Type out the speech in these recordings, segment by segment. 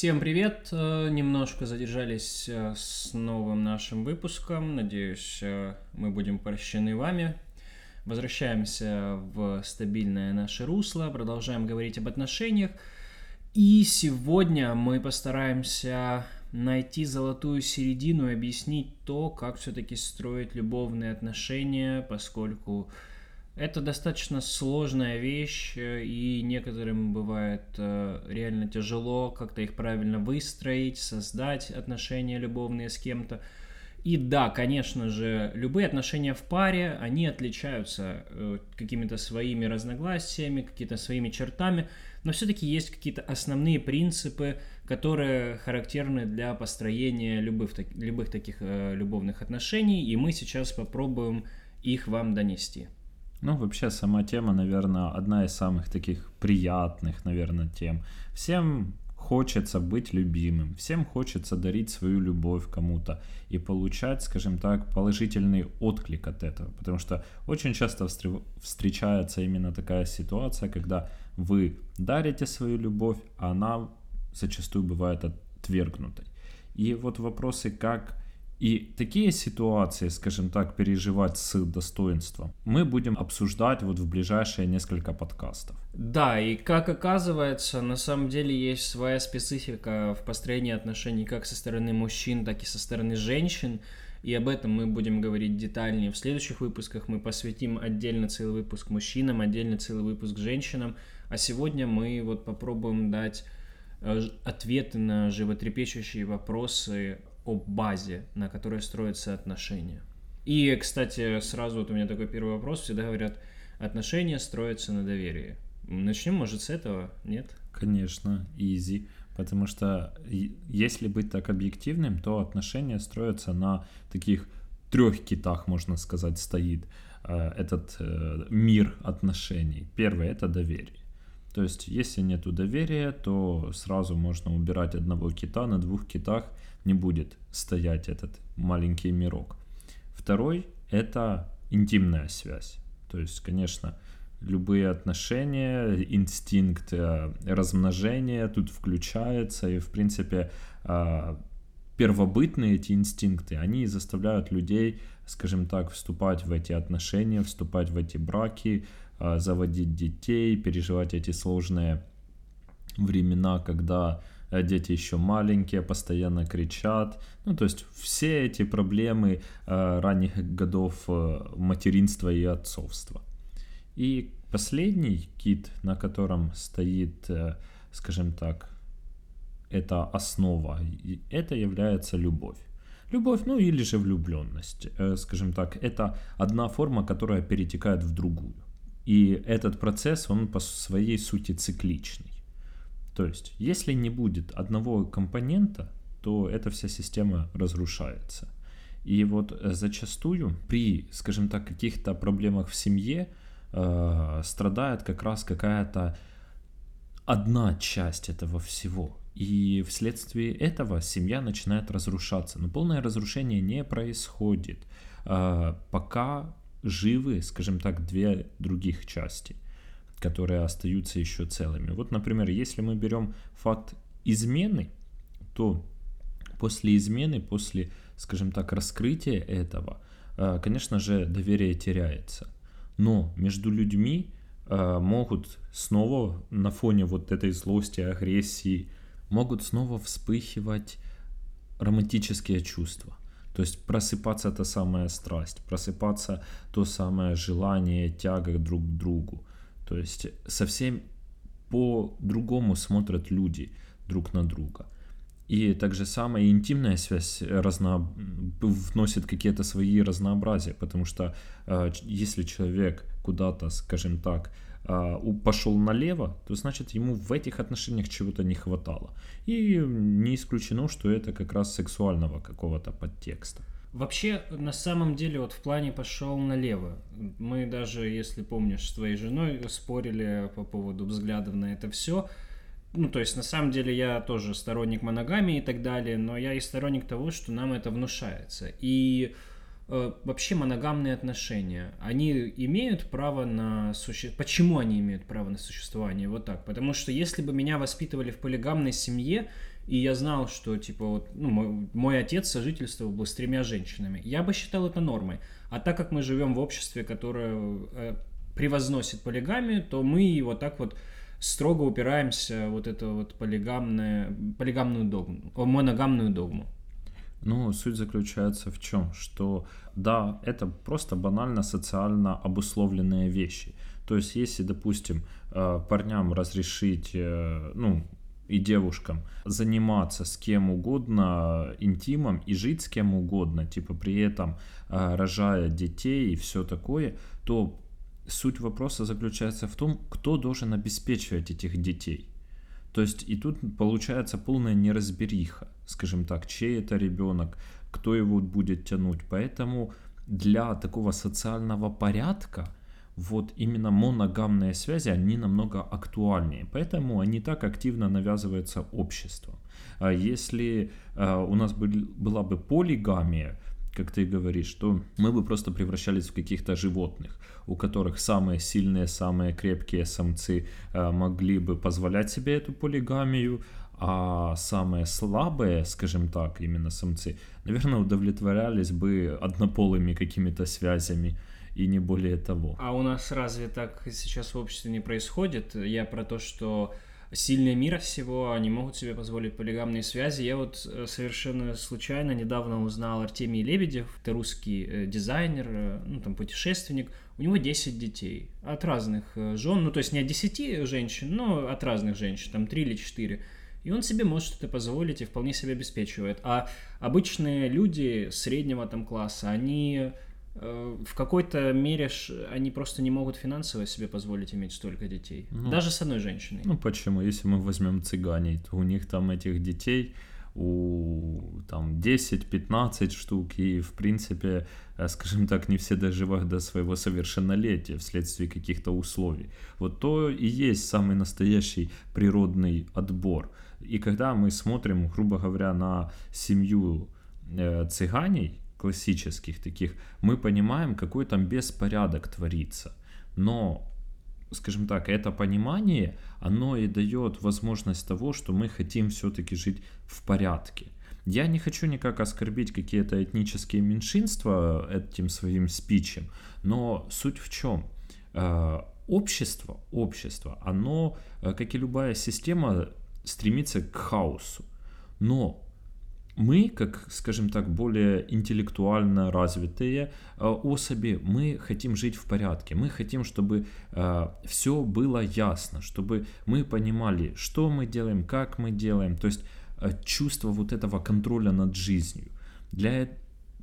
Всем привет! Э, немножко задержались э, с новым нашим выпуском. Надеюсь, э, мы будем прощены вами. Возвращаемся в стабильное наше русло, продолжаем говорить об отношениях. И сегодня мы постараемся найти золотую середину и объяснить то, как все-таки строить любовные отношения, поскольку это достаточно сложная вещь, э, и некоторым бывает э, реально тяжело как-то их правильно выстроить, создать отношения любовные с кем-то. И да, конечно же, любые отношения в паре, они отличаются э, какими-то своими разногласиями, какими-то своими чертами, но все-таки есть какие-то основные принципы, которые характерны для построения любых, любых таких любовных отношений, и мы сейчас попробуем их вам донести. Ну, вообще, сама тема, наверное, одна из самых таких приятных, наверное, тем. Всем хочется быть любимым, всем хочется дарить свою любовь кому-то и получать, скажем так, положительный отклик от этого. Потому что очень часто встречается именно такая ситуация, когда вы дарите свою любовь, а она зачастую бывает отвергнутой. И вот вопросы, как и такие ситуации, скажем так, переживать с достоинством, мы будем обсуждать вот в ближайшие несколько подкастов. Да, и как оказывается, на самом деле есть своя специфика в построении отношений как со стороны мужчин, так и со стороны женщин. И об этом мы будем говорить детальнее. В следующих выпусках мы посвятим отдельно целый выпуск мужчинам, отдельно целый выпуск женщинам. А сегодня мы вот попробуем дать э, ответы на животрепещущие вопросы о базе, на которой строятся отношения. И, кстати, сразу вот у меня такой первый вопрос. Всегда говорят, отношения строятся на доверии. Начнем, может, с этого, нет? Конечно, easy. Потому что если быть так объективным, то отношения строятся на таких трех китах, можно сказать, стоит э, этот э, мир отношений. Первое это доверие. То есть, если нету доверия, то сразу можно убирать одного кита, на двух китах не будет стоять этот маленький мирок. Второй – это интимная связь. То есть, конечно, любые отношения, инстинкт э, размножения тут включается, и, в принципе, э, первобытные эти инстинкты, они заставляют людей, скажем так, вступать в эти отношения, вступать в эти браки, э, заводить детей, переживать эти сложные времена, когда дети еще маленькие, постоянно кричат. Ну, то есть все эти проблемы э, ранних годов э, материнства и отцовства. И последний кит, на котором стоит, скажем так, это основа, это является любовь. Любовь, ну или же влюбленность, скажем так, это одна форма, которая перетекает в другую. И этот процесс, он по своей сути цикличный. То есть, если не будет одного компонента, то эта вся система разрушается. И вот э, зачастую при, скажем так, каких-то проблемах в семье э, страдает как раз какая-то одна часть этого всего. И вследствие этого семья начинает разрушаться. Но полное разрушение не происходит, э, пока живы, скажем так, две других части – которые остаются еще целыми. Вот, например, если мы берем факт измены, то после измены, после, скажем так, раскрытия этого, э, конечно же, доверие теряется. Но между людьми э, могут снова на фоне вот этой злости, агрессии, могут снова вспыхивать романтические чувства. То есть просыпаться та самая страсть, просыпаться то самое желание, тяга друг к другу. То есть совсем по-другому смотрят люди друг на друга. И также самая интимная связь разно... вносит какие-то свои разнообразия, потому что э, если человек куда-то, скажем так, э, пошел налево, то значит ему в этих отношениях чего-то не хватало. И не исключено, что это как раз сексуального какого-то подтекста. Вообще, на самом деле, вот в плане пошел налево. Мы даже, если помнишь, с твоей женой спорили по поводу взглядов на это все. Ну, то есть, на самом деле, я тоже сторонник моногамии и так далее, но я и сторонник того, что нам это внушается. И э, вообще моногамные отношения, они имеют право на существование? Почему они имеют право на существование? Вот так. Потому что если бы меня воспитывали в полигамной семье, и я знал, что, типа, вот, ну, мой, мой отец сожительствовал бы с тремя женщинами, я бы считал это нормой. А так как мы живем в обществе, которое э, превозносит полигамию, то мы вот так вот строго упираемся вот это вот полигамное, полигамную догму, моногамную догму. Ну, суть заключается в чем? Что да, это просто банально социально обусловленные вещи. То есть, если, допустим, э, парням разрешить, э, ну, и девушкам заниматься с кем угодно интимом и жить с кем угодно, типа при этом э, рожая детей и все такое, то суть вопроса заключается в том, кто должен обеспечивать этих детей. То есть и тут получается полная неразбериха, скажем так, чей это ребенок, кто его будет тянуть. Поэтому для такого социального порядка вот именно моногамные связи, они намного актуальнее. Поэтому они так активно навязываются обществом. А если а, у нас была бы полигамия, как ты говоришь, то мы бы просто превращались в каких-то животных, у которых самые сильные, самые крепкие самцы э, могли бы позволять себе эту полигамию, а самые слабые, скажем так, именно самцы, наверное, удовлетворялись бы однополыми какими-то связями и не более того. А у нас разве так сейчас в обществе не происходит? Я про то, что сильные мира всего, они могут себе позволить полигамные связи. Я вот э, совершенно случайно недавно узнал Артемий Лебедев, это русский э, дизайнер, э, ну там путешественник, у него 10 детей от разных жен, ну то есть не от 10 женщин, но от разных женщин, там 3 или 4. И он себе может это позволить и вполне себя обеспечивает. А обычные люди среднего там класса, они в какой-то мере они просто не могут финансово себе позволить иметь столько детей. Ну, Даже с одной женщиной. Ну почему? Если мы возьмем цыганей, то у них там этих детей у там 10-15 штук, и в принципе, э, скажем так, не все доживают до своего совершеннолетия вследствие каких-то условий. Вот то и есть самый настоящий природный отбор. И когда мы смотрим, грубо говоря, на семью э, цыганей, классических таких, мы понимаем, какой там беспорядок творится. Но, скажем так, это понимание, оно и дает возможность того, что мы хотим все-таки жить в порядке. Я не хочу никак оскорбить какие-то этнические меньшинства этим своим спичем, но суть в чем? Э, общество, общество, оно, э, как и любая система, стремится к хаосу. Но мы, как, скажем так, более интеллектуально развитые э, особи, мы хотим жить в порядке, мы хотим, чтобы э, все было ясно, чтобы мы понимали, что мы делаем, как мы делаем, то есть э, чувство вот этого контроля над жизнью. Для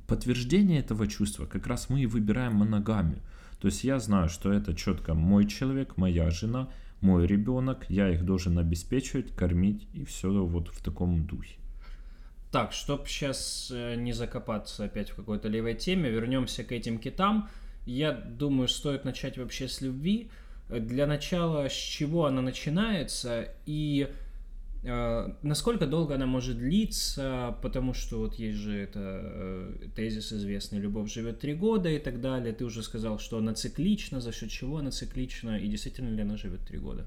подтверждения этого чувства как раз мы и выбираем моногамию. То есть я знаю, что это четко мой человек, моя жена, мой ребенок, я их должен обеспечивать, кормить и все вот в таком духе. Так, чтобы сейчас э, не закопаться опять в какой-то левой теме, вернемся к этим китам. Я думаю, стоит начать вообще с любви. Для начала, с чего она начинается и э, насколько долго она может длиться, потому что вот есть же это э, тезис известный, любовь живет три года и так далее. Ты уже сказал, что она циклична, за счет чего она циклична и действительно ли она живет три года?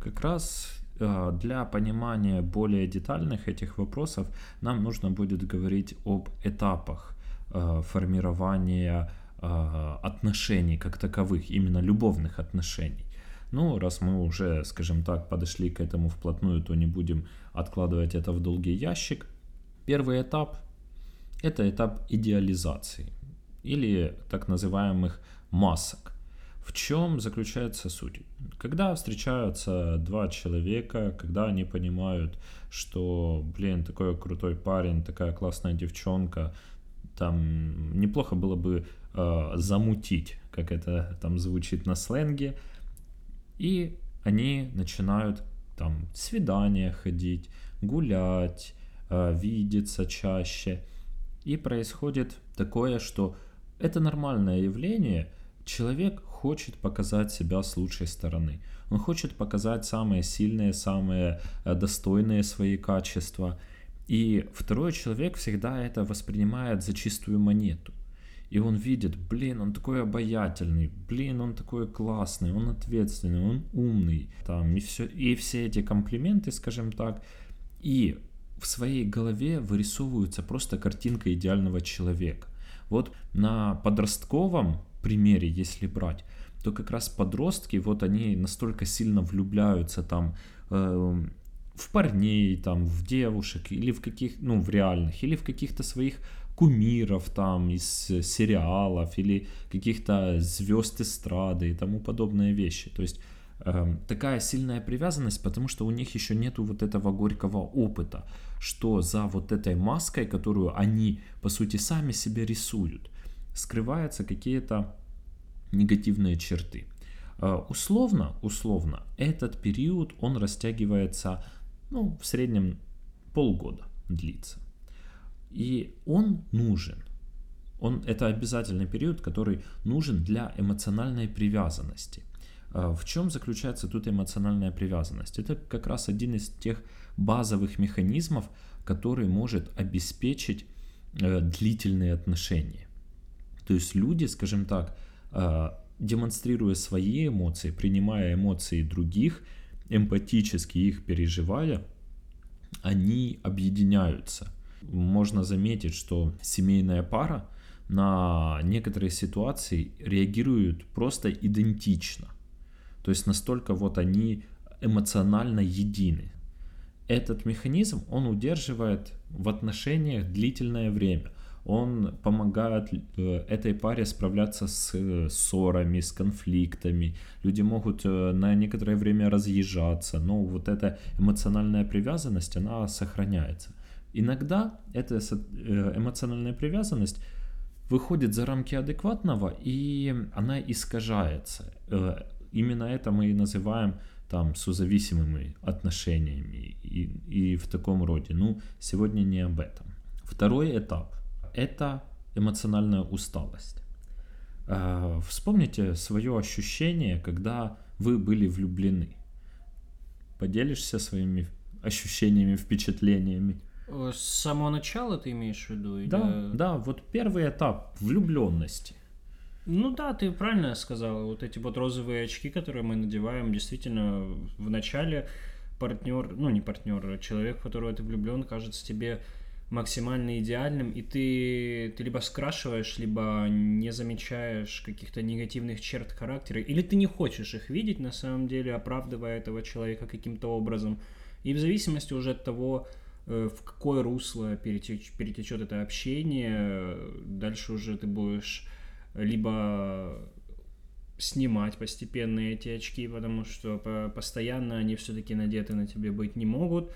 Как раз для понимания более детальных этих вопросов нам нужно будет говорить об этапах э, формирования э, отношений как таковых, именно любовных отношений. Ну, раз мы уже, скажем так, подошли к этому вплотную, то не будем откладывать это в долгий ящик. Первый этап – это этап идеализации или так называемых масок. В чем заключается суть? Когда встречаются два человека, когда они понимают, что, блин, такой крутой парень, такая классная девчонка, там неплохо было бы э, замутить, как это там звучит на сленге, и они начинают там свидания ходить, гулять, э, видеться чаще, и происходит такое, что это нормальное явление, человек хочет показать себя с лучшей стороны. Он хочет показать самые сильные, самые э, достойные свои качества. И второй человек всегда это воспринимает за чистую монету. и он видит, блин, он такой обаятельный, блин, он такой классный, он ответственный, он умный, там, и все, и все эти комплименты, скажем так, и в своей голове вырисовывается просто картинка идеального человека. Вот на подростковом примере, если брать, то как раз подростки, вот они настолько сильно влюбляются там э, в парней, там, в девушек, или в каких, ну, в реальных, или в каких-то своих кумиров там из сериалов, или каких-то звезд эстрады и тому подобные вещи. То есть э, такая сильная привязанность, потому что у них еще нету вот этого горького опыта, что за вот этой маской, которую они, по сути, сами себе рисуют, скрываются какие-то негативные черты. Э, условно, условно, этот период, он растягивается, ну, в среднем полгода длится. И он нужен. Он, это обязательный период, который нужен для эмоциональной привязанности. Э, в чем заключается тут эмоциональная привязанность? Это как раз один из тех базовых механизмов, который может обеспечить э, длительные отношения. То есть люди, скажем так, э, демонстрируя свои эмоции, принимая эмоции других, эмпатически их переживая, они объединяются. Можно заметить, что семейная пара на некоторые ситуации реагируют просто идентично. То есть настолько вот они эмоционально едины. Этот механизм, он удерживает в отношениях длительное время он помогает э, этой паре справляться с э, ссорами, с конфликтами. Люди могут э, на некоторое время разъезжаться, но вот эта эмоциональная привязанность, она сохраняется. Иногда эта эмоциональная привязанность выходит за рамки адекватного, и она искажается. Именно это мы и называем там созависимыми отношениями и, и в таком роде. Ну, сегодня не об этом. Второй этап это эмоциональная усталость. А, вспомните свое ощущение, когда вы были влюблены. Поделишься своими ощущениями, впечатлениями. Э, с самого начала ты имеешь в виду? Или... Да, да, вот первый этап влюбленности. Ну да, ты правильно сказал. Вот эти вот розовые очки, которые мы надеваем, действительно в начале партнер, ну не партнер, а человек, в которого ты влюблен, кажется тебе максимально идеальным, и ты, ты либо скрашиваешь, либо не замечаешь каких-то негативных черт характера, или ты не хочешь их видеть на самом деле, оправдывая этого человека каким-то образом. И в зависимости уже от того, э, в какое русло перетеч, перетечет это общение, дальше уже ты будешь либо снимать постепенно эти очки, потому что постоянно они все-таки надеты на тебе быть не могут,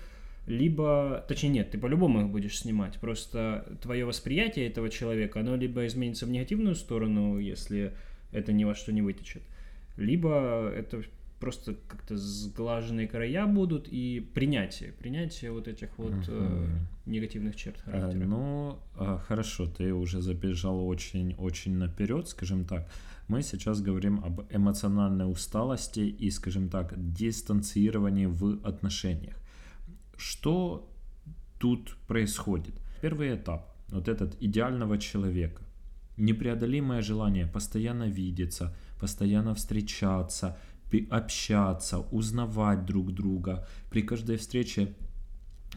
либо, точнее нет, ты по-любому их будешь снимать, просто твое восприятие этого человека, оно либо изменится в негативную сторону, если это ни во что не вытечет, либо это просто как-то сглаженные края будут и принятие, принятие вот этих вот uh-huh. э, негативных черт э, характера. А, ну, а, хорошо, ты уже забежал очень-очень наперед, скажем так. Мы сейчас говорим об эмоциональной усталости и, скажем так, дистанцировании в отношениях. Что тут происходит? Первый этап, вот этот идеального человека, непреодолимое желание постоянно видеться, постоянно встречаться, общаться, узнавать друг друга. При каждой встрече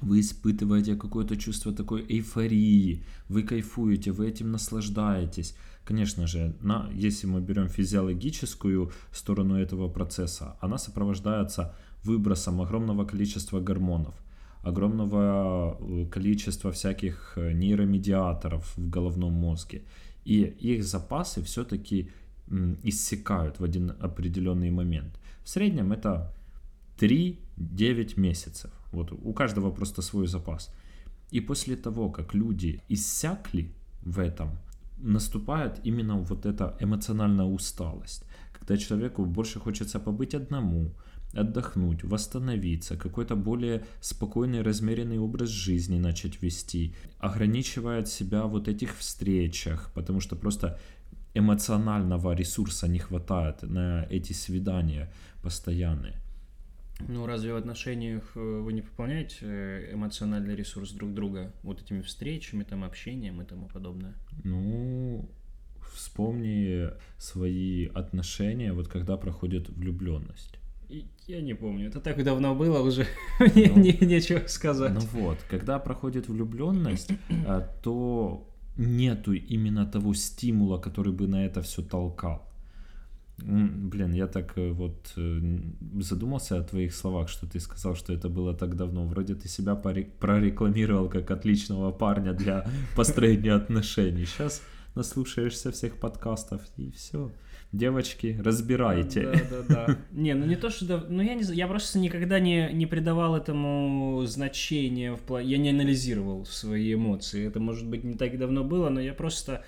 вы испытываете какое-то чувство такой эйфории, вы кайфуете, вы этим наслаждаетесь. Конечно же, на, если мы берем физиологическую сторону этого процесса, она сопровождается выбросом огромного количества гормонов – огромного э, количества всяких э, нейромедиаторов в головном мозге. И их запасы все-таки иссякают в один определенный момент. В среднем это 3-9 месяцев. Вот у каждого просто свой запас. И после того, как люди иссякли в этом, наступает именно вот эта эмоциональная усталость, когда человеку больше хочется побыть одному, отдохнуть, восстановиться, какой-то более спокойный, размеренный образ жизни начать вести, ограничивает себя вот этих встречах, потому что просто эмоционального ресурса не хватает на эти свидания постоянные. Ну, разве в отношениях э, вы не пополняете э, эмоциональный ресурс друг друга вот этими встречами, там, общением и тому подобное? Ну, вспомни свои отношения, вот когда проходит влюбленность. Я не помню, это так давно было уже, мне Ну. не- нечего сказать. Ну вот, когда проходит влюбленность, а, то нету именно того стимула, который бы на это все толкал. Блин, я так э, вот э, задумался о твоих словах, что ты сказал, что это было так давно. Вроде ты себя прорекламировал как отличного парня для построения отношений. Сейчас наслушаешься всех подкастов и все. Девочки, разбирайте. Да, да, да. Не, ну не то, что... Ну я не знаю, я просто никогда не, не придавал этому значения в плане... Я не анализировал свои эмоции. Это, может быть, не так давно было, но я просто...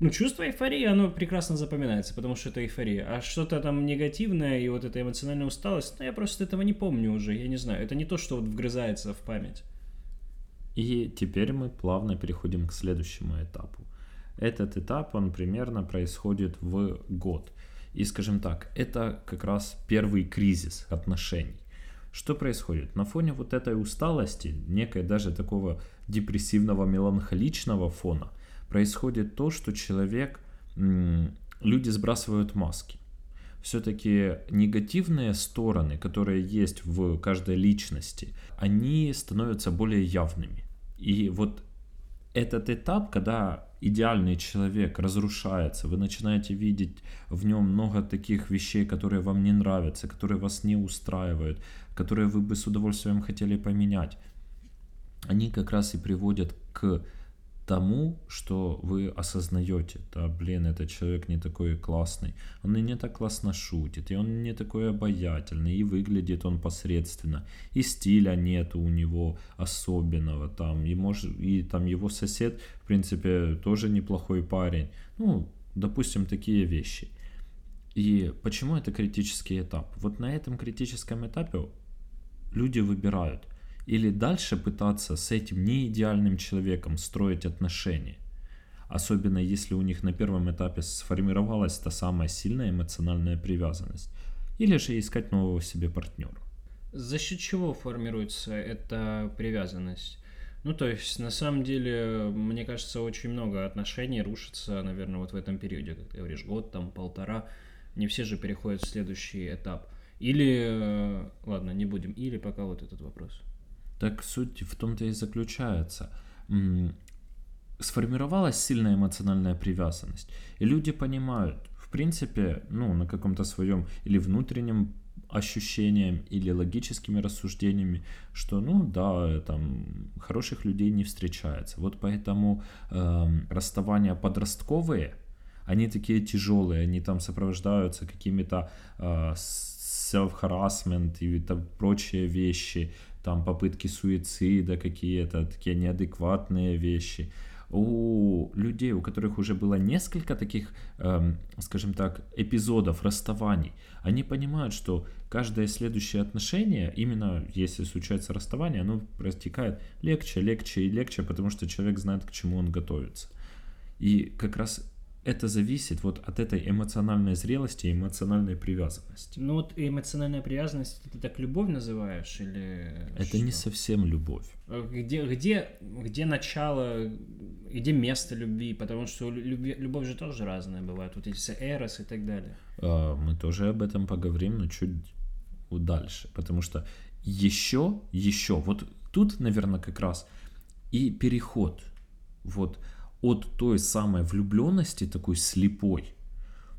Ну, чувство эйфории, оно прекрасно запоминается, потому что это эйфория. А что-то там негативное и вот эта эмоциональная усталость, ну, я просто этого не помню уже, я не знаю. Это не то, что вот вгрызается в память. И теперь мы плавно переходим к следующему этапу. Этот этап, он примерно происходит в год. И, скажем так, это как раз первый кризис отношений. Что происходит? На фоне вот этой усталости, некой даже такого депрессивного, меланхоличного фона, происходит то, что человек, люди сбрасывают маски. Все-таки негативные стороны, которые есть в каждой личности, они становятся более явными. И вот этот этап, когда идеальный человек разрушается, вы начинаете видеть в нем много таких вещей, которые вам не нравятся, которые вас не устраивают, которые вы бы с удовольствием хотели поменять, они как раз и приводят к тому, что вы осознаете, да, блин, этот человек не такой классный, он и не так классно шутит, и он не такой обаятельный, и выглядит он посредственно, и стиля нету у него особенного, там, и, может, и там его сосед, в принципе, тоже неплохой парень, ну, допустим, такие вещи. И почему это критический этап? Вот на этом критическом этапе люди выбирают или дальше пытаться с этим неидеальным человеком строить отношения. Особенно если у них на первом этапе сформировалась та самая сильная эмоциональная привязанность. Или же искать нового себе партнера. За счет чего формируется эта привязанность? Ну, то есть, на самом деле, мне кажется, очень много отношений рушится, наверное, вот в этом периоде, как ты говоришь, год, там, полтора. Не все же переходят в следующий этап. Или, э, ладно, не будем, или пока вот этот вопрос. Так суть в том-то и заключается. Сформировалась сильная эмоциональная привязанность, и люди понимают, в принципе, ну, на каком-то своем или внутреннем ощущением или логическими рассуждениями, что, ну да, там хороших людей не встречается. Вот поэтому эм, расставания подростковые, они такие тяжелые, они там сопровождаются какими-то э, self-harassment и там прочие вещи, там попытки суицида какие-то, такие неадекватные вещи. У людей, у которых уже было несколько таких, эм, скажем так, эпизодов расставаний, они понимают, что каждое следующее отношение, именно если случается расставание, оно протекает легче, легче и легче, потому что человек знает, к чему он готовится. И как раз это зависит вот от этой эмоциональной зрелости и эмоциональной привязанности. Ну, вот эмоциональная привязанность, ты так любовь называешь, или... Это не что? совсем любовь. Э, Где, где, где начало, где место любви? Потому что любви- любовь же тоже разная бывает. Вот эти эрос и так далее. А, Мы тоже об этом поговорим, но чуть дальше. Потому что еще, еще, вот тут, наверное, как раз и переход вот от той самой влюбленности, такой слепой,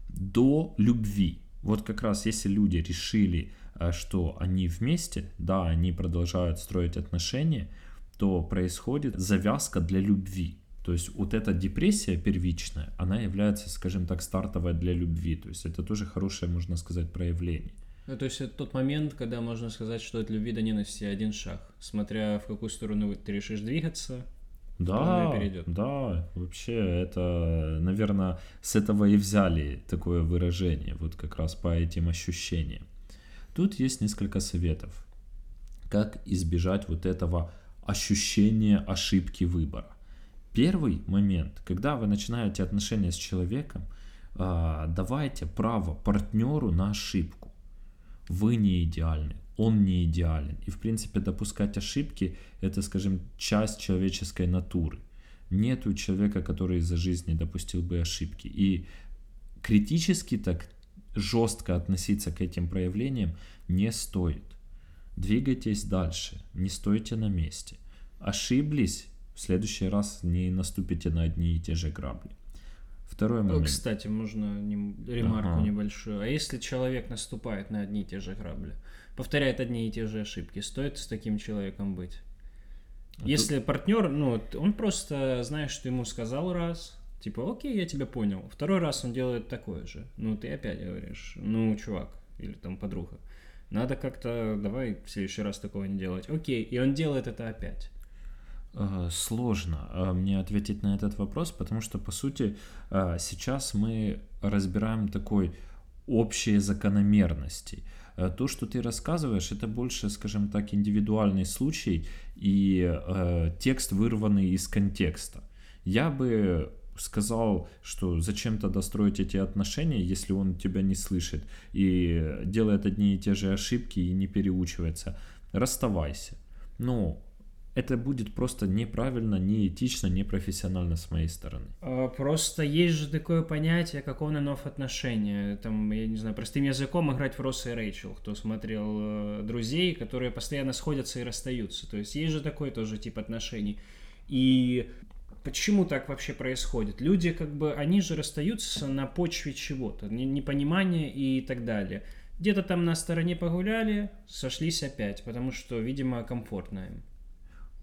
до любви. Вот как раз если люди решили, а, что они вместе, да, они продолжают строить отношения, то происходит завязка для любви. То есть вот эта депрессия первичная, она является, скажем так, стартовой для любви. То есть это тоже хорошее, можно сказать, проявление. Ну, то есть это тот момент, когда можно сказать, что от любви до ненависти один шаг. Смотря в какую сторону ты решишь двигаться. Да, перейдет. да, вообще это, наверное, с этого и взяли такое выражение, вот как раз по этим ощущениям. Тут есть несколько советов, как избежать вот этого ощущения ошибки выбора. Первый момент, когда вы начинаете отношения с человеком, а, давайте право партнеру на ошибку. Вы не идеальны, он не идеален. И, в принципе, допускать ошибки – это, скажем, часть человеческой натуры. нету человека, который за жизнь не допустил бы ошибки. И критически так жестко относиться к этим проявлениям не стоит. Двигайтесь дальше, не стойте на месте. Ошиблись, в следующий раз не наступите на одни и те же грабли. Второй О, момент. Кстати, можно ремарку Ага. небольшую. А если человек наступает на одни и те же грабли, повторяет одни и те же ошибки, стоит с таким человеком быть? А Если партнер, ну, он просто, знаешь, что ему сказал раз, типа, окей, я тебя понял. Второй раз он делает такое же. Ну, ты опять говоришь, ну, чувак, или там подруга, надо как-то, давай в следующий раз такого не делать. Окей, и он делает это опять. Э, Сложно э, мне ответить на этот вопрос, потому что, по сути, э, сейчас мы разбираем такой общие закономерности. Э, То, что ты рассказываешь, это больше, скажем так, индивидуальный случай и э, текст, вырванный из контекста. Я бы сказал, что зачем тогда строить эти отношения, если он тебя не слышит и делает одни и те же ошибки и не переучивается. Расставайся. Ну, это будет просто неправильно, неэтично, непрофессионально с моей стороны. А, Просто есть же такое понятие, как and off отношения. Там, я не знаю, простым языком играть в Росса и Рэйчел, кто смотрел э, друзей, которые постоянно сходятся и расстаются. То есть есть же такой тоже тип отношений. И почему так вообще происходит? Люди как бы, они же расстаются на почве чего-то, не- непонимания и так далее. Где-то там на стороне погуляли, сошлись опять, потому что, видимо, комфортно им.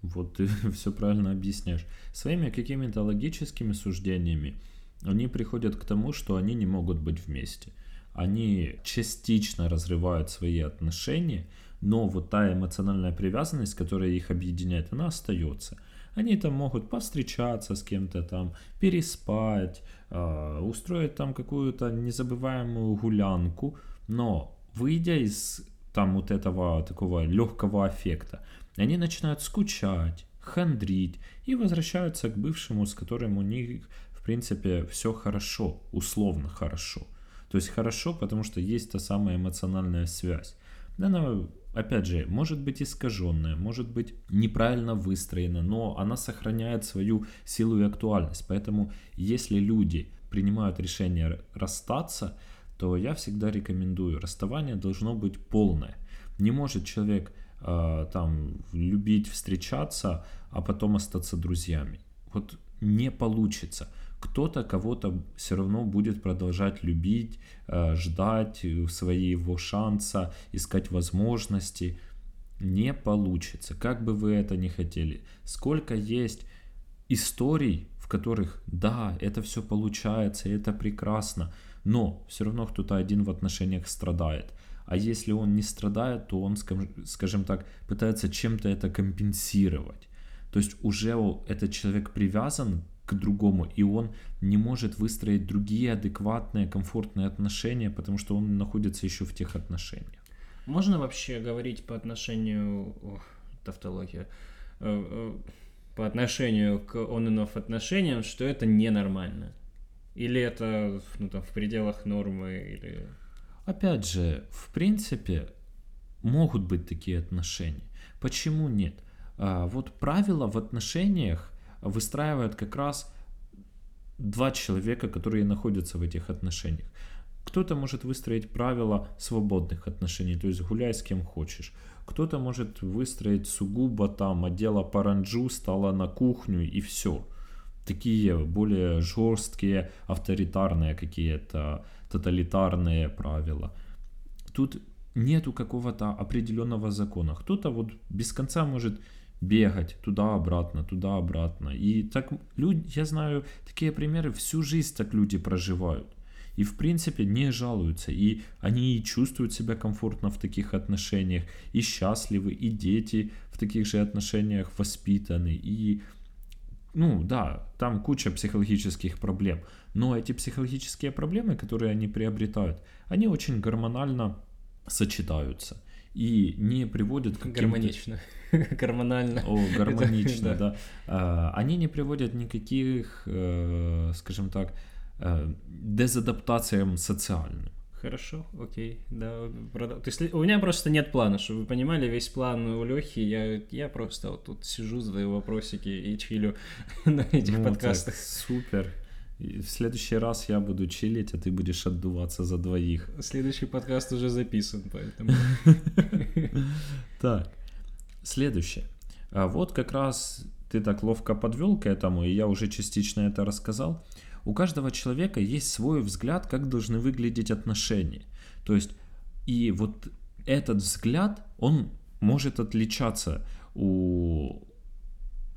Вот ты все правильно объясняешь. Своими какими-то логическими суждениями они приходят к тому, что они не могут быть вместе. Они частично разрывают свои отношения, но вот та эмоциональная привязанность, которая их объединяет, она остается. Они там могут повстречаться с кем-то там, переспать, а, устроить там какую-то незабываемую гулянку, но выйдя из там вот этого такого легкого аффекта, они начинают скучать, хандрить и возвращаются к бывшему, с которым у них, в принципе, все хорошо, условно хорошо. То есть хорошо, потому что есть та самая эмоциональная связь. Она, опять же, может быть искаженная, может быть неправильно выстроена, но она сохраняет свою силу и актуальность. Поэтому, если люди принимают решение расстаться, то я всегда рекомендую, расставание должно быть полное. Не может человек там любить, встречаться, а потом остаться друзьями. Вот не получится. Кто-то кого-то все равно будет продолжать любить, э, ждать э, своего шанса, искать возможности. Не получится, как бы вы это ни хотели. Сколько есть историй, в которых, да, это все получается, это прекрасно, но все равно кто-то один в отношениях страдает. А если он не страдает, то он, скажем- так, пытается чем-то это компенсировать. То есть уже этот человек привязан к другому, и он не может выстроить другие адекватные, комфортные отношения, потому что он находится еще в тех отношениях. Можно вообще говорить по отношению... Ох, тавтология. Э, э, По отношению к on and off отношениям, что это ненормально? Или это ну, там, в пределах нормы, или... Опять же, в принципе, могут быть такие отношения. Почему нет? А, вот правила в отношениях выстраивают как раз два человека, которые находятся в этих отношениях. Кто-то может выстроить правила свободных отношений, то есть гуляй с кем хочешь. Кто-то может выстроить сугубо там отдела паранджу, стала на кухню и все. Такие более жесткие, авторитарные какие-то, тоталитарные правила. Тут нету какого-то определенного закона. Кто-то вот без конца может бегать туда-обратно, туда-обратно. И так люди, я знаю такие примеры, всю жизнь так люди проживают. И в принципе не жалуются. И они и чувствуют себя комфортно в таких отношениях, и счастливы, и дети в таких же отношениях воспитаны. И ну да, там куча психологических проблем. Но эти психологические проблемы, которые они приобретают, они очень гормонально сочетаются и не приводят к. Гармонично. Гормонально. О, гармонично, Да. да. А, Они не приводят никаких, э, скажем так, э, дезадаптациям социальным. Хорошо, окей, да. Продал. То есть у меня просто нет плана, чтобы вы понимали, весь план у Лехи, я, я просто вот тут сижу, задаю вопросики и чилю на этих Ну, подкастах. так супер. И в следующий раз я буду чилить, а ты будешь отдуваться за двоих. Следующий подкаст уже записан, поэтому... Так, следующее. А вот как раз ты так ловко подвел к этому, и я уже частично это рассказал. У каждого человека есть свой взгляд, как должны выглядеть отношения. То есть, и вот этот взгляд, он может отличаться у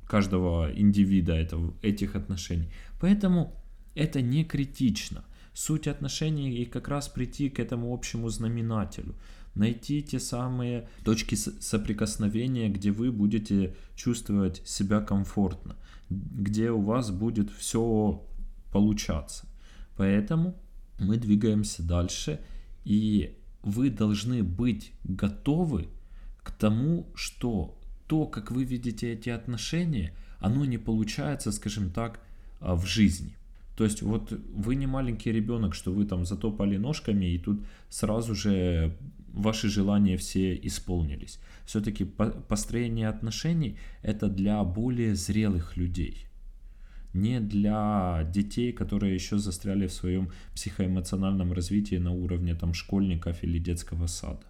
каждого индивида этого, этих отношений. Поэтому это не критично. Суть отношений и как раз прийти к этому общему знаменателю. Найти те самые точки соприкосновения, где вы будете чувствовать себя комфортно, где у вас будет все получаться. Поэтому мы двигаемся дальше, и вы должны быть готовы к тому, что то, как вы видите эти отношения, оно не получается, скажем так, а, в жизни. То есть вот вы не маленький ребенок, что вы там затопали ножками, и тут сразу же ваши желания все исполнились. Все-таки построение отношений это для более зрелых людей не для детей, которые еще застряли в своем психоэмоциональном развитии на уровне там школьников или детского сада.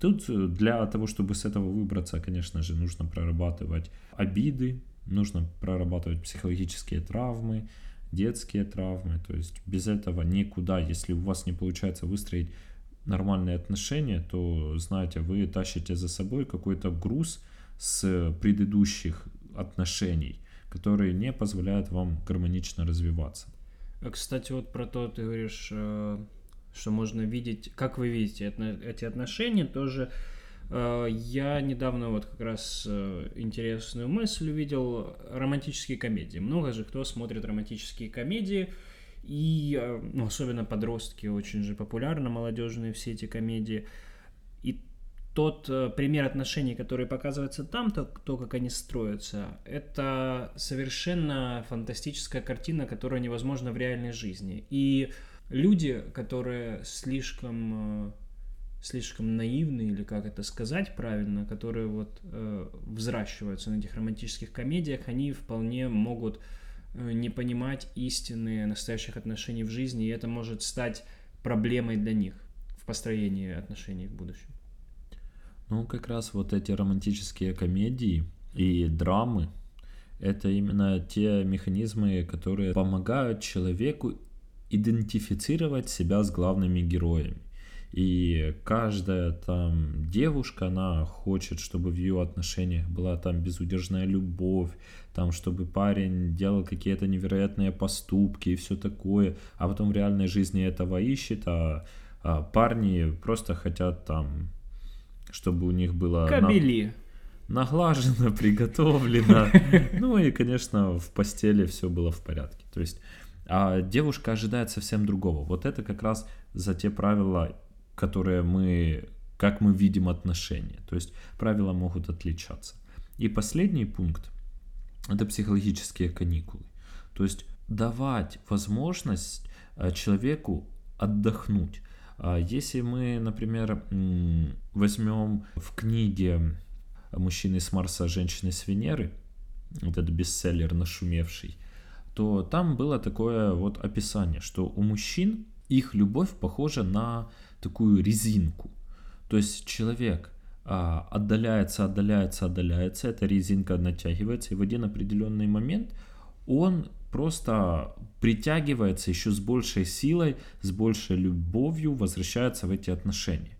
Тут э, для того, чтобы с этого выбраться, конечно же, нужно прорабатывать обиды, нужно прорабатывать психологические травмы, детские травмы. То есть без этого никуда. Если у вас не получается выстроить нормальные отношения, то, знаете, вы тащите за собой какой-то груз с предыдущих отношений, которые не позволяют вам гармонично развиваться. А, Кстати, вот про то ты говоришь, э, что можно видеть, как вы видите эти отношения, тоже э, я недавно вот как раз э, интересную мысль увидел, романтические комедии. Много же кто смотрит романтические комедии, и ну, особенно подростки очень же популярны, молодежные все эти комедии. И тот э, пример отношений, который показывается там, то, то, как они строятся, это совершенно фантастическая картина, которая невозможна в реальной жизни. И люди, которые слишком, э, слишком наивны, или как это сказать правильно, которые вот э, взращиваются на этих романтических комедиях, они вполне могут э, не понимать истины настоящих отношений в жизни, и это может стать проблемой для них в построении отношений в будущем. Ну, как раз вот эти романтические комедии и драмы, это именно те механизмы, которые помогают человеку идентифицировать себя с главными героями. И каждая там девушка, она хочет, чтобы в ее отношениях была там безудержная любовь, там, чтобы парень делал какие-то невероятные поступки и все такое, а потом в реальной жизни этого ищет, а, а парни просто хотят там, чтобы у них было... на- Кабели. наглажено, приготовлено. Ну и, конечно, в постели все было в порядке. То есть, а девушка ожидает совсем другого. Вот это как раз за те правила, которые мы, как мы видим отношения. То есть правила могут отличаться. И последний пункт – это психологические каникулы. То есть давать возможность э, человеку отдохнуть. А Если мы, например, возьмем в книге «Мужчины с Марса, женщины с Венеры», этот бестселлер нашумевший, то там было такое вот описание, что у мужчин их любовь похожа на такую резинку. То есть человек а, отдаляется, отдаляется, отдаляется, эта резинка натягивается, и в один определенный момент он просто притягивается еще с большей силой, с большей любовью, возвращается в эти отношения.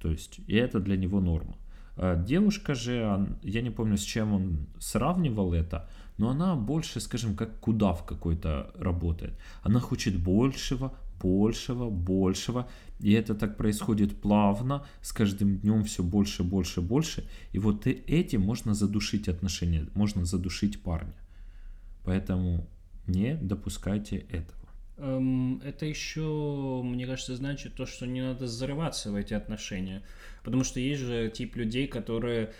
То есть, и это для него норма. А Девушка же, я не помню, с чем он сравнивал это, но она больше, скажем, как кудав какой-то работает. Она хочет большего, большего, большего, и это так происходит плавно, с каждым днем все больше, больше, больше, и вот этим можно задушить отношения, можно задушить парня. Поэтому не допускайте этого. Эм, Это еще, мне кажется, значит то, что не надо зарываться в эти отношения. Потому что есть же тип людей, которые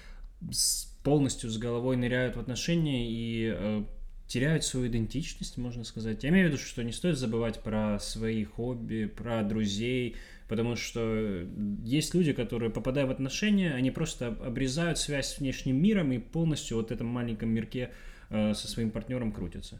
полностью с головой ныряют в отношения и э, теряют свою идентичность, можно сказать. Я имею в виду, что не стоит забывать про свои хобби, про друзей, потому что есть люди, которые, попадая в отношения, они просто обрезают связь с внешним миром и полностью вот в этом маленьком мирке со своим партнером крутятся.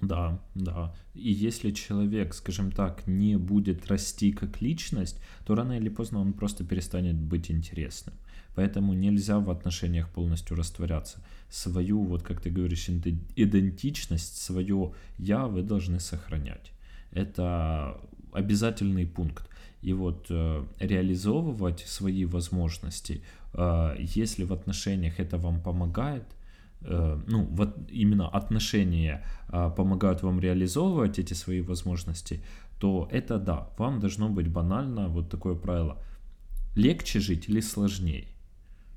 Да, да. И если человек, скажем так, не будет расти как личность, то рано или поздно он просто перестанет быть интересным. Поэтому нельзя в отношениях полностью растворяться. Свою, вот как ты говоришь, идентичность, свое я вы должны сохранять. Это обязательный пункт. И вот э, реализовывать свои возможности, э, если в отношениях это вам помогает, э, ну, вот именно отношения э, помогают вам реализовывать эти свои возможности, то это да, вам должно быть банально вот такое правило. Легче жить или сложнее?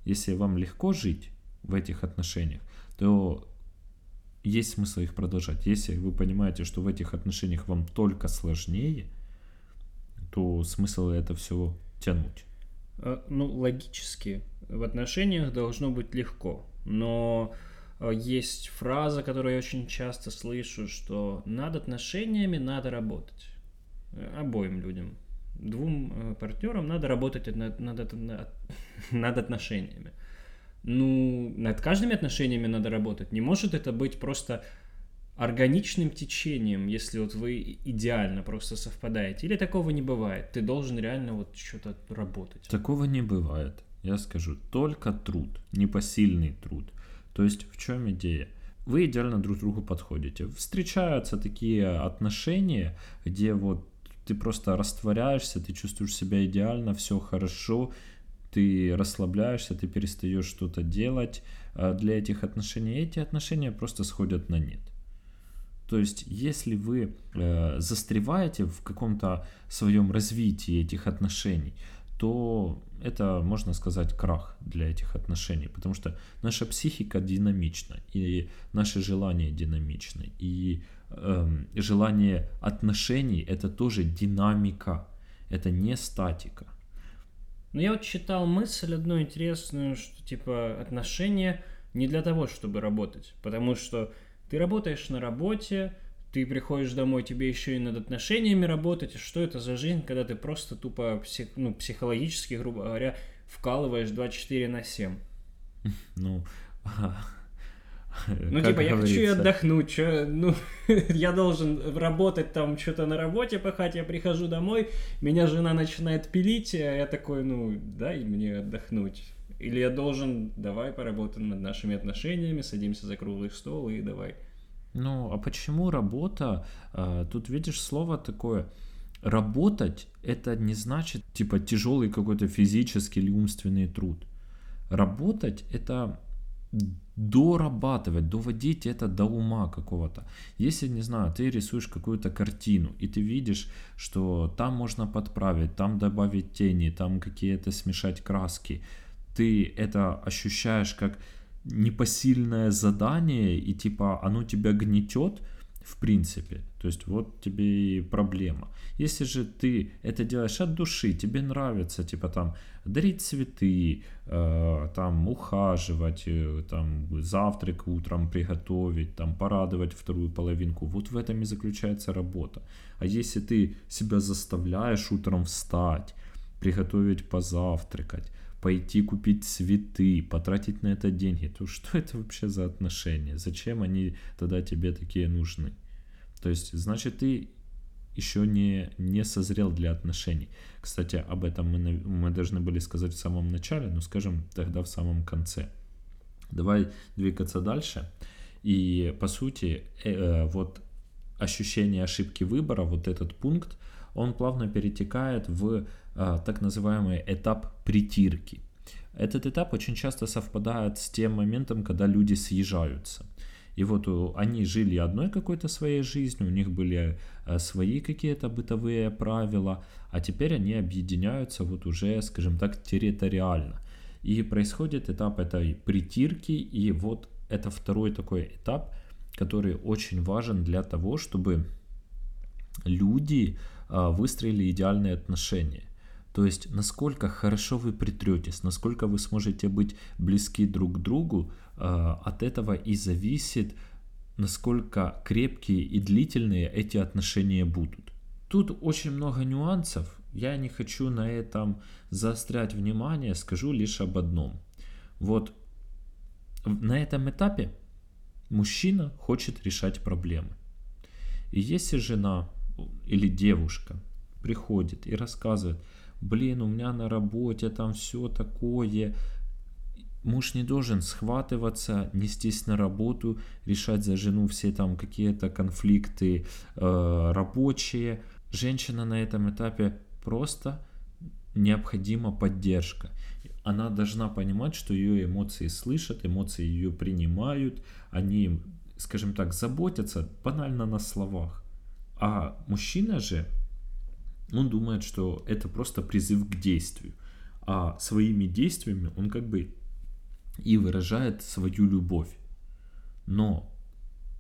Если вам легко жить в этих отношениях, то есть смысл их продолжать. Если вы понимаете, что в этих отношениях вам только сложнее, то смысл это все тянуть. А, ну, логически, в отношениях должно быть легко, но есть фраза, которую я очень часто слышу, что над отношениями надо работать. Э, обоим людям двум э, партнерам надо работать над, над, над, над отношениями. Ну, над каждыми отношениями надо работать. Не может это быть просто органичным течением, если вот вы идеально просто совпадаете. Или такого не бывает. Ты должен реально вот что-то работать. Такого не бывает. Я скажу, только труд, непосильный труд. То есть в чем идея? Вы идеально друг другу подходите. Встречаются такие отношения, где вот ты просто растворяешься, ты чувствуешь себя идеально, все хорошо, ты расслабляешься, ты перестаешь что-то делать а для этих отношений. Эти отношения просто сходят на нет. То есть, если вы э, застреваете в каком-то своем развитии этих отношений, то это, можно сказать, крах для этих отношений, потому что наша психика динамична, и наши желания динамичны, и эм, желание отношений это тоже динамика, это не статика. Ну, я вот читал мысль одну интересную, что типа отношения не для того, чтобы работать, потому что ты работаешь на работе, ты приходишь домой, тебе еще и над отношениями работать. Что это за жизнь, когда ты просто тупо псих, ну, психологически, грубо говоря, вкалываешь 24 на 7? Ну, ну, типа, я хочу и отдохнуть, чё, ну, я должен работать там что-то на работе пахать, я прихожу домой, меня жена начинает пилить, а я такой, ну, дай мне отдохнуть. Или я должен, давай поработаем над нашими отношениями, садимся за круглый стол и давай. Ну, а почему работа? А, тут видишь слово такое. Работать это не значит типа тяжелый какой-то физический или умственный труд. Работать это дорабатывать, доводить это до ума какого-то. Если, не знаю, ты рисуешь какую-то картину, и ты видишь, что там можно подправить, там добавить тени, там какие-то смешать краски, ты это ощущаешь как непосильное задание, и типа оно тебя гнетет, в принципе. То есть вот тебе и проблема. Если же ты это делаешь от души, тебе нравится, типа там дарить цветы, э, там ухаживать, э, там завтрак утром приготовить, там порадовать вторую половинку, вот в этом и заключается работа. А если ты себя заставляешь утром встать, приготовить позавтракать, пойти купить цветы, потратить на это деньги, то что это вообще за отношения? Зачем они тогда тебе такие нужны? То есть, значит, ты еще не, не созрел для отношений. Кстати, об этом мы, мы должны были сказать в самом начале, но скажем тогда в самом конце. Давай двигаться дальше. И по сути, э, э, вот ощущение ошибки выбора, вот этот пункт, он плавно перетекает в а, так называемый этап притирки. Этот этап очень часто совпадает с тем моментом, когда люди съезжаются. И вот они жили одной какой-то своей жизнью, у них были а, свои какие-то бытовые правила, а теперь они объединяются вот уже, скажем так, территориально. И происходит этап этой притирки, и вот это второй такой этап, который очень важен для того, чтобы люди выстроили идеальные отношения. То есть, насколько хорошо вы притретесь, насколько вы сможете быть близки друг к другу, а, от этого и зависит насколько крепкие и длительные эти отношения будут. Тут очень много нюансов, я не хочу на этом заострять внимание, скажу лишь об одном. Вот на этом этапе мужчина хочет решать проблемы. И если жена или девушка приходит и рассказывает, блин, у меня на работе там все такое, муж не должен схватываться, нестись на работу, решать за жену все там какие-то конфликты э, рабочие. Женщина на этом этапе просто необходима поддержка. Она должна понимать, что ее эмоции слышат, эмоции ее принимают, они, скажем так, заботятся банально на словах. А мужчина же, он думает, что это просто призыв к действию. А своими действиями он как бы и выражает свою любовь. Но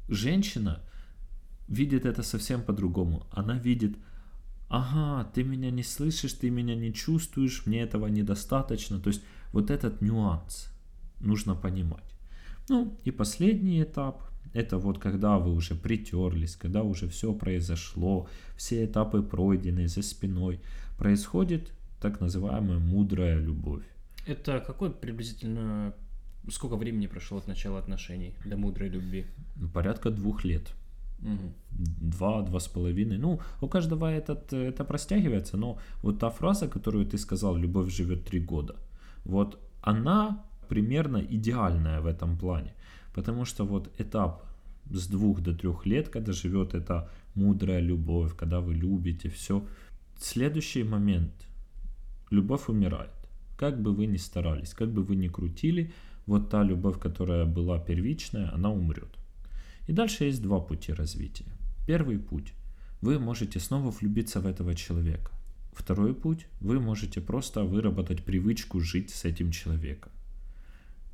женщина видит это совсем по-другому. Она видит, ага, ты меня не слышишь, ты меня не чувствуешь, мне этого недостаточно. То есть вот этот нюанс нужно понимать. Ну и последний этап, это вот когда вы уже притерлись, когда уже все произошло, все этапы пройдены за спиной, происходит так называемая мудрая любовь. Это какой приблизительно сколько времени прошло от начала отношений до мудрой любви? Порядка двух лет. Угу. Два, два с половиной. Ну, у каждого этот, это простягивается, но вот та фраза, которую ты сказал, любовь живет три года, вот она примерно идеальная в этом плане. Потому что вот этап с двух до трех лет, когда живет эта мудрая любовь, когда вы любите все, следующий момент, любовь умирает. Как бы вы ни старались, как бы вы ни крутили, вот та любовь, которая была первичная, она умрет. И дальше есть два пути развития. Первый путь. Вы можете снова влюбиться в этого человека. Второй путь. Вы можете просто выработать привычку жить с этим человеком.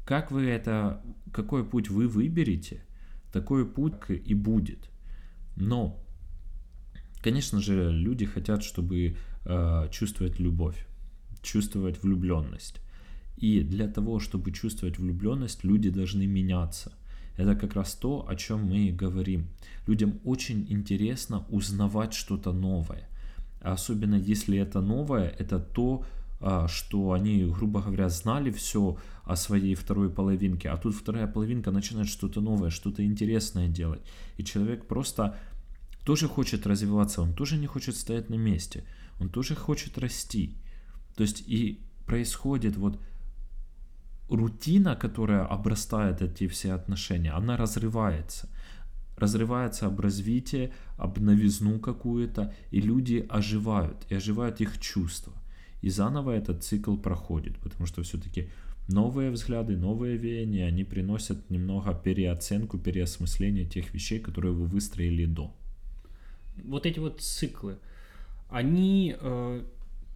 Как вы это, какой путь вы выберете, такой путь и будет. Но, конечно же, люди хотят, чтобы э, чувствовать любовь, чувствовать влюбленность. И для того, чтобы чувствовать влюбленность, люди должны меняться. Это как раз то, о чем мы и говорим. Людям очень интересно узнавать что-то новое. Особенно если это новое, это то, что они, грубо говоря, знали все о своей второй половинке, а тут вторая половинка начинает что-то новое, что-то интересное делать. И человек просто тоже хочет развиваться, он тоже не хочет стоять на месте, он тоже хочет расти. То есть и происходит вот рутина, которая обрастает эти все отношения, она разрывается. Разрывается об развитие, об новизну какую-то, и люди оживают, и оживают их чувства. И заново этот цикл проходит, потому что все-таки новые взгляды, новые веяния, они приносят немного переоценку, переосмысление тех вещей, которые вы выстроили до. Вот эти вот циклы, они э,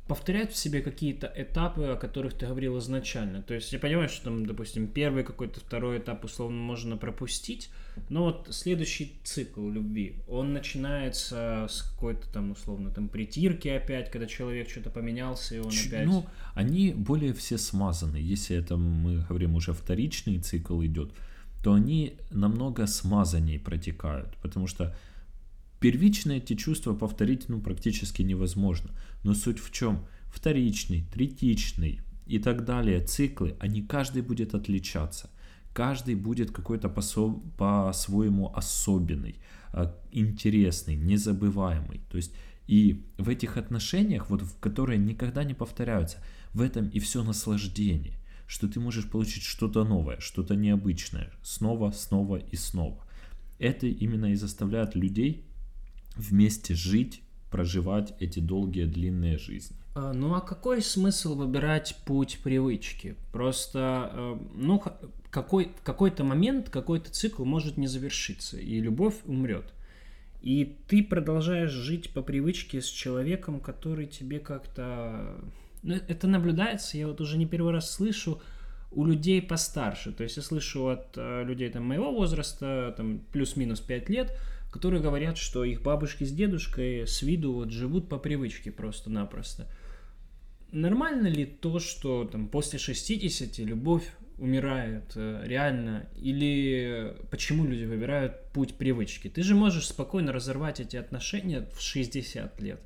повторяют в себе какие-то этапы, о которых ты говорил изначально. То есть я понимаю, что там, допустим, первый какой-то второй этап условно можно пропустить, но вот следующий цикл любви, он начинается с какой-то там условно там притирки опять, когда человек что-то поменялся, и он Ч- опять... Ну, они более все смазаны. Если это мы говорим уже вторичный цикл идет, то они намного смазаннее протекают, потому что Первичные эти чувства повторить ну, практически невозможно. Но суть в чем? Вторичный, третичный и так далее циклы, они каждый будет отличаться. Каждый будет какой-то по-своему особенный, а, интересный, незабываемый. То есть и в этих отношениях, вот, в которые никогда не повторяются, в этом и все наслаждение, что ты можешь получить что-то новое, что-то необычное, снова, снова и снова. Это именно и заставляет людей вместе жить, проживать эти долгие длинные жизни. А, ну а какой смысл выбирать путь привычки? Просто, э, ну, какой, какой-то момент какой-то цикл может не завершиться, и любовь умрет. И ты продолжаешь жить по привычке с человеком, который тебе как-то... Ну, это наблюдается, я вот уже не первый раз слышу у людей постарше. То есть я слышу от э, людей там, моего возраста, там плюс-минус 5 лет, которые говорят, что их бабушки с дедушкой с виду вот живут по привычке просто-напросто. Нормально ли то, что там после 60 любовь умирает э, реально, или почему люди выбирают путь привычки. Ты же можешь спокойно разорвать эти отношения в 60 лет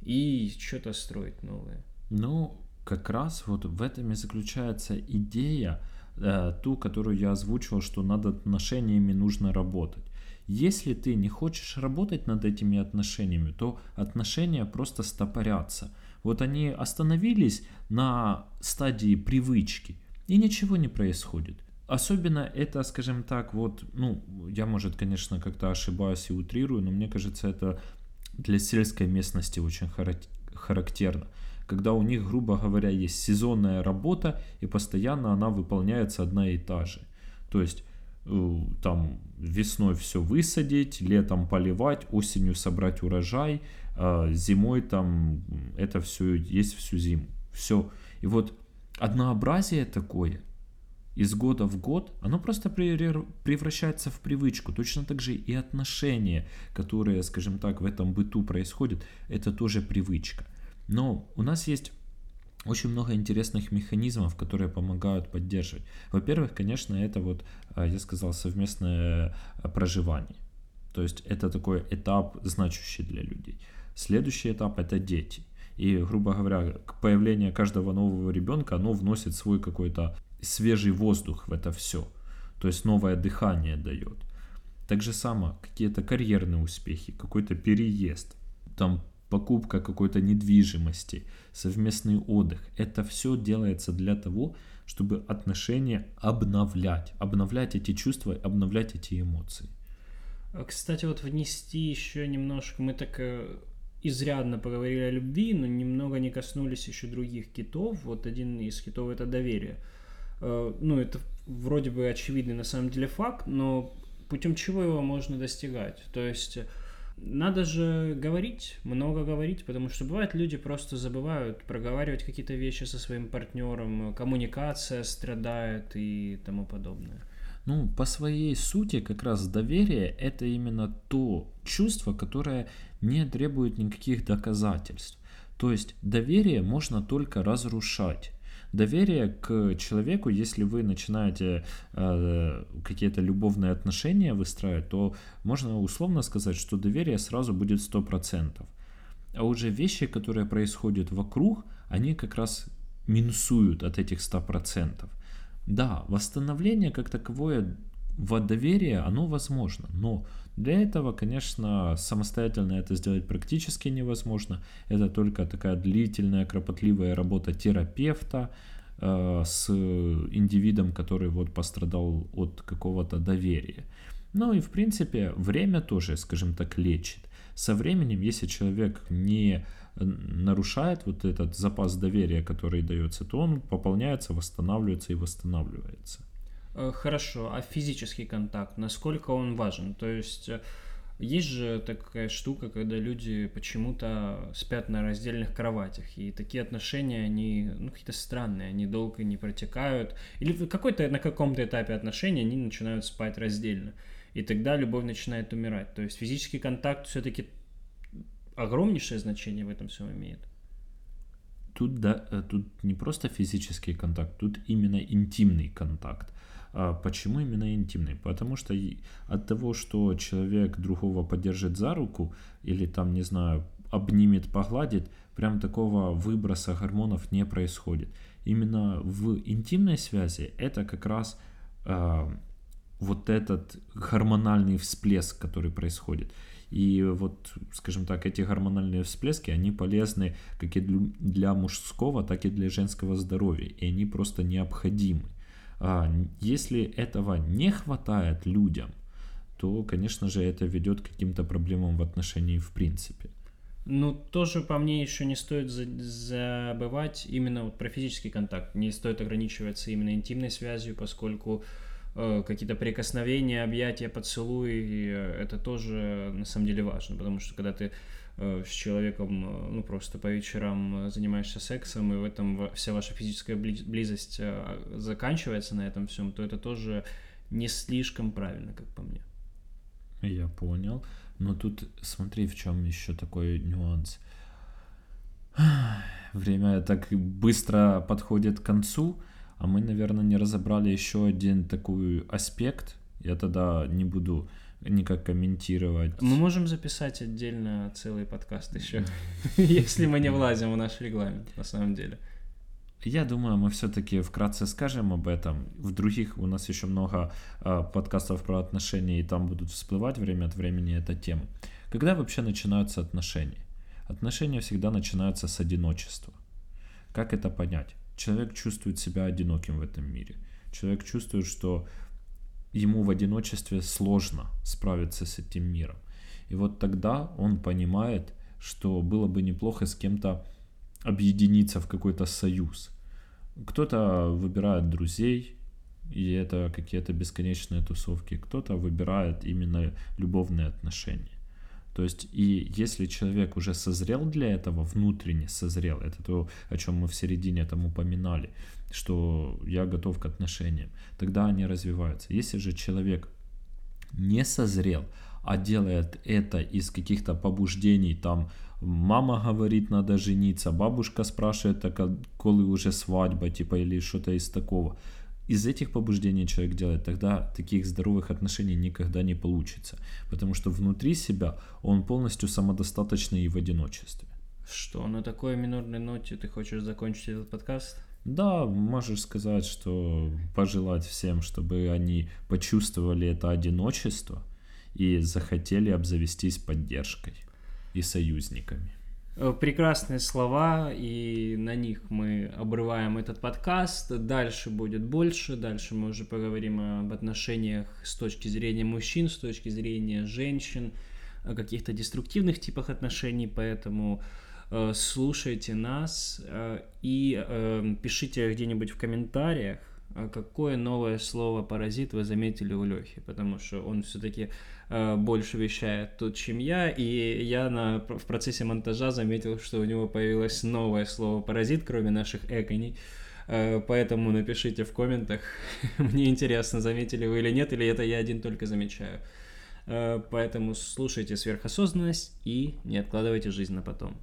и что-то строить новое. Ну, как раз вот в этом и заключается идея, э, ту, которую я озвучивал, что над отношениями нужно работать. Если ты не хочешь работать над этими отношениями, то отношения просто стопорятся. Вот они остановились на стадии привычки, и ничего не происходит. Особенно это, скажем так, вот, ну, я, может, конечно, как-то ошибаюсь и утрирую, но мне кажется, это для сельской местности очень характерно. Когда у них, грубо говоря, есть сезонная работа, и постоянно она выполняется одна и та же. То есть там весной все высадить, летом поливать, осенью собрать урожай, а зимой там это все есть всю зиму. Все. И вот однообразие такое из года в год, оно просто превращается в привычку. Точно так же и отношения, которые, скажем так, в этом быту происходят, это тоже привычка. Но у нас есть очень много интересных механизмов, которые помогают поддерживать. Во-первых, конечно, это вот, а, я сказал, совместное а, проживание. То есть это такой этап, значущий для людей. Следующий этап это дети. И, грубо говоря, к появлению каждого нового ребенка оно вносит свой какой-то свежий воздух в это все. То есть новое дыхание дает. Так же само какие-то карьерные успехи, какой-то переезд, там покупка какой-то недвижимости, совместный отдых. Это все делается для того, чтобы отношения обновлять, обновлять эти чувства, обновлять эти эмоции. А, кстати, вот внести еще немножко, мы так э, изрядно поговорили о любви, но немного не коснулись еще других китов. Вот один из китов это доверие. Э, ну, это вроде бы очевидный на самом деле факт, но путем чего его можно достигать? То есть надо же говорить, много говорить, потому что бывает люди просто забывают проговаривать какие-то вещи со своим партнером, коммуникация страдает и тому подобное. Ну, по своей сути, как раз доверие – это именно то чувство, которое не требует никаких доказательств. То есть доверие можно только разрушать. Доверие к человеку, если вы начинаете э, какие-то любовные отношения выстраивать, то можно условно сказать, что доверие сразу будет 100%. А уже вещи, которые происходят вокруг, они как раз минусуют от этих 100%. Да, восстановление как таковое в доверии, оно возможно, но для этого, конечно, самостоятельно это сделать практически невозможно. Это только такая длительная, кропотливая работа терапевта э, с индивидом, который вот пострадал от какого-то доверия. Ну и, в принципе, время тоже, скажем так, лечит. Со временем, если человек не нарушает вот этот запас доверия, который дается, то он пополняется, восстанавливается и восстанавливается. Э, хорошо, а физический контакт, насколько он важен? То есть э, есть же такая штука, когда люди почему-то спят на раздельных кроватях, и такие отношения, они ну, какие-то странные, они долго не протекают, или какой-то, на каком-то этапе отношений они начинают спать раздельно, и тогда любовь начинает умирать. То есть физический контакт все-таки огромнейшее значение в этом всем имеет. Тут, да, э, тут не просто физический контакт, тут именно интимный контакт. А почему именно интимный? Потому что от того, что человек другого поддержит за руку или там, не знаю, обнимет, погладит, прям такого выброса гормонов не происходит. Именно в интимной связи это как раз э, вот этот гормональный всплеск, который происходит. И вот, скажем так, эти гормональные всплески, они полезны как и для мужского, так и для женского здоровья. И они просто необходимы. А если этого не хватает людям, то, конечно же, это ведет к каким-то проблемам в отношении в принципе. Ну, тоже по мне еще не стоит забывать именно вот про физический контакт. Не стоит ограничиваться именно интимной связью, поскольку какие-то прикосновения, объятия, поцелуи, э, это тоже на самом деле важно, потому что когда ты Э, с человеком, э, ну, просто по вечерам э, занимаешься сексом, и в этом вся ваша физическая близость заканчивается на этом всем, то это тоже не слишком правильно, как по мне. Я понял. Но тут смотри, в чем еще такой нюанс. Время так быстро подходит к концу, А мы, наверное, не разобрали еще один такой аспект. Я тогда не буду никак комментировать. Мы можем записать отдельно целый подкаст еще, если мы не влазим в наш регламент, на самом деле. Я думаю, мы все-таки вкратце скажем об этом. В других у нас еще много э, подкастов про отношения, и там будут всплывать время от времени эта тема. Когда вообще начинаются отношения? Отношения всегда начинаются с одиночества. Как это понять? Человек чувствует себя одиноким в этом мире. Человек чувствует, что ему в одиночестве сложно справиться с этим миром. И вот тогда он понимает, что было бы неплохо с кем-то объединиться в какой-то союз. Кто-то выбирает друзей, и это какие-то бесконечные тусовки. Кто-то выбирает именно любовные отношения. То есть, и если человек уже созрел для этого, внутренне созрел, это то, о чем мы в середине там упоминали, что я готов к отношениям, тогда они развиваются. Если же человек не созрел, а делает это из каких-то побуждений, там, мама говорит, надо жениться, бабушка спрашивает, так, а коли уже свадьба, типа, или что-то из такого, из этих побуждений человек делает, тогда таких здоровых отношений никогда не получится. Потому что внутри себя он полностью самодостаточный и в одиночестве. Что, на такой минорной ноте ты хочешь закончить этот подкаст? Да, можешь сказать, что пожелать всем, чтобы они почувствовали это одиночество и захотели обзавестись поддержкой и союзниками. Э, прекрасные слова, и на них мы обрываем этот подкаст. Дальше будет больше, дальше мы уже поговорим об отношениях с точки зрения мужчин, с точки зрения женщин, о каких-то деструктивных типах отношений, поэтому э, слушайте нас э, и пишите где-нибудь в комментариях, какое новое слово паразит вы заметили у Лехи, потому что он все-таки Э, больше вещает тут, чем я, и я на, в процессе монтажа заметил, что у него появилось новое слово «паразит», кроме наших эконей. Э, поэтому напишите в комментах, мне интересно, заметили вы или нет, или это я один только замечаю. Э, поэтому слушайте сверхосознанность и не откладывайте жизнь на потом.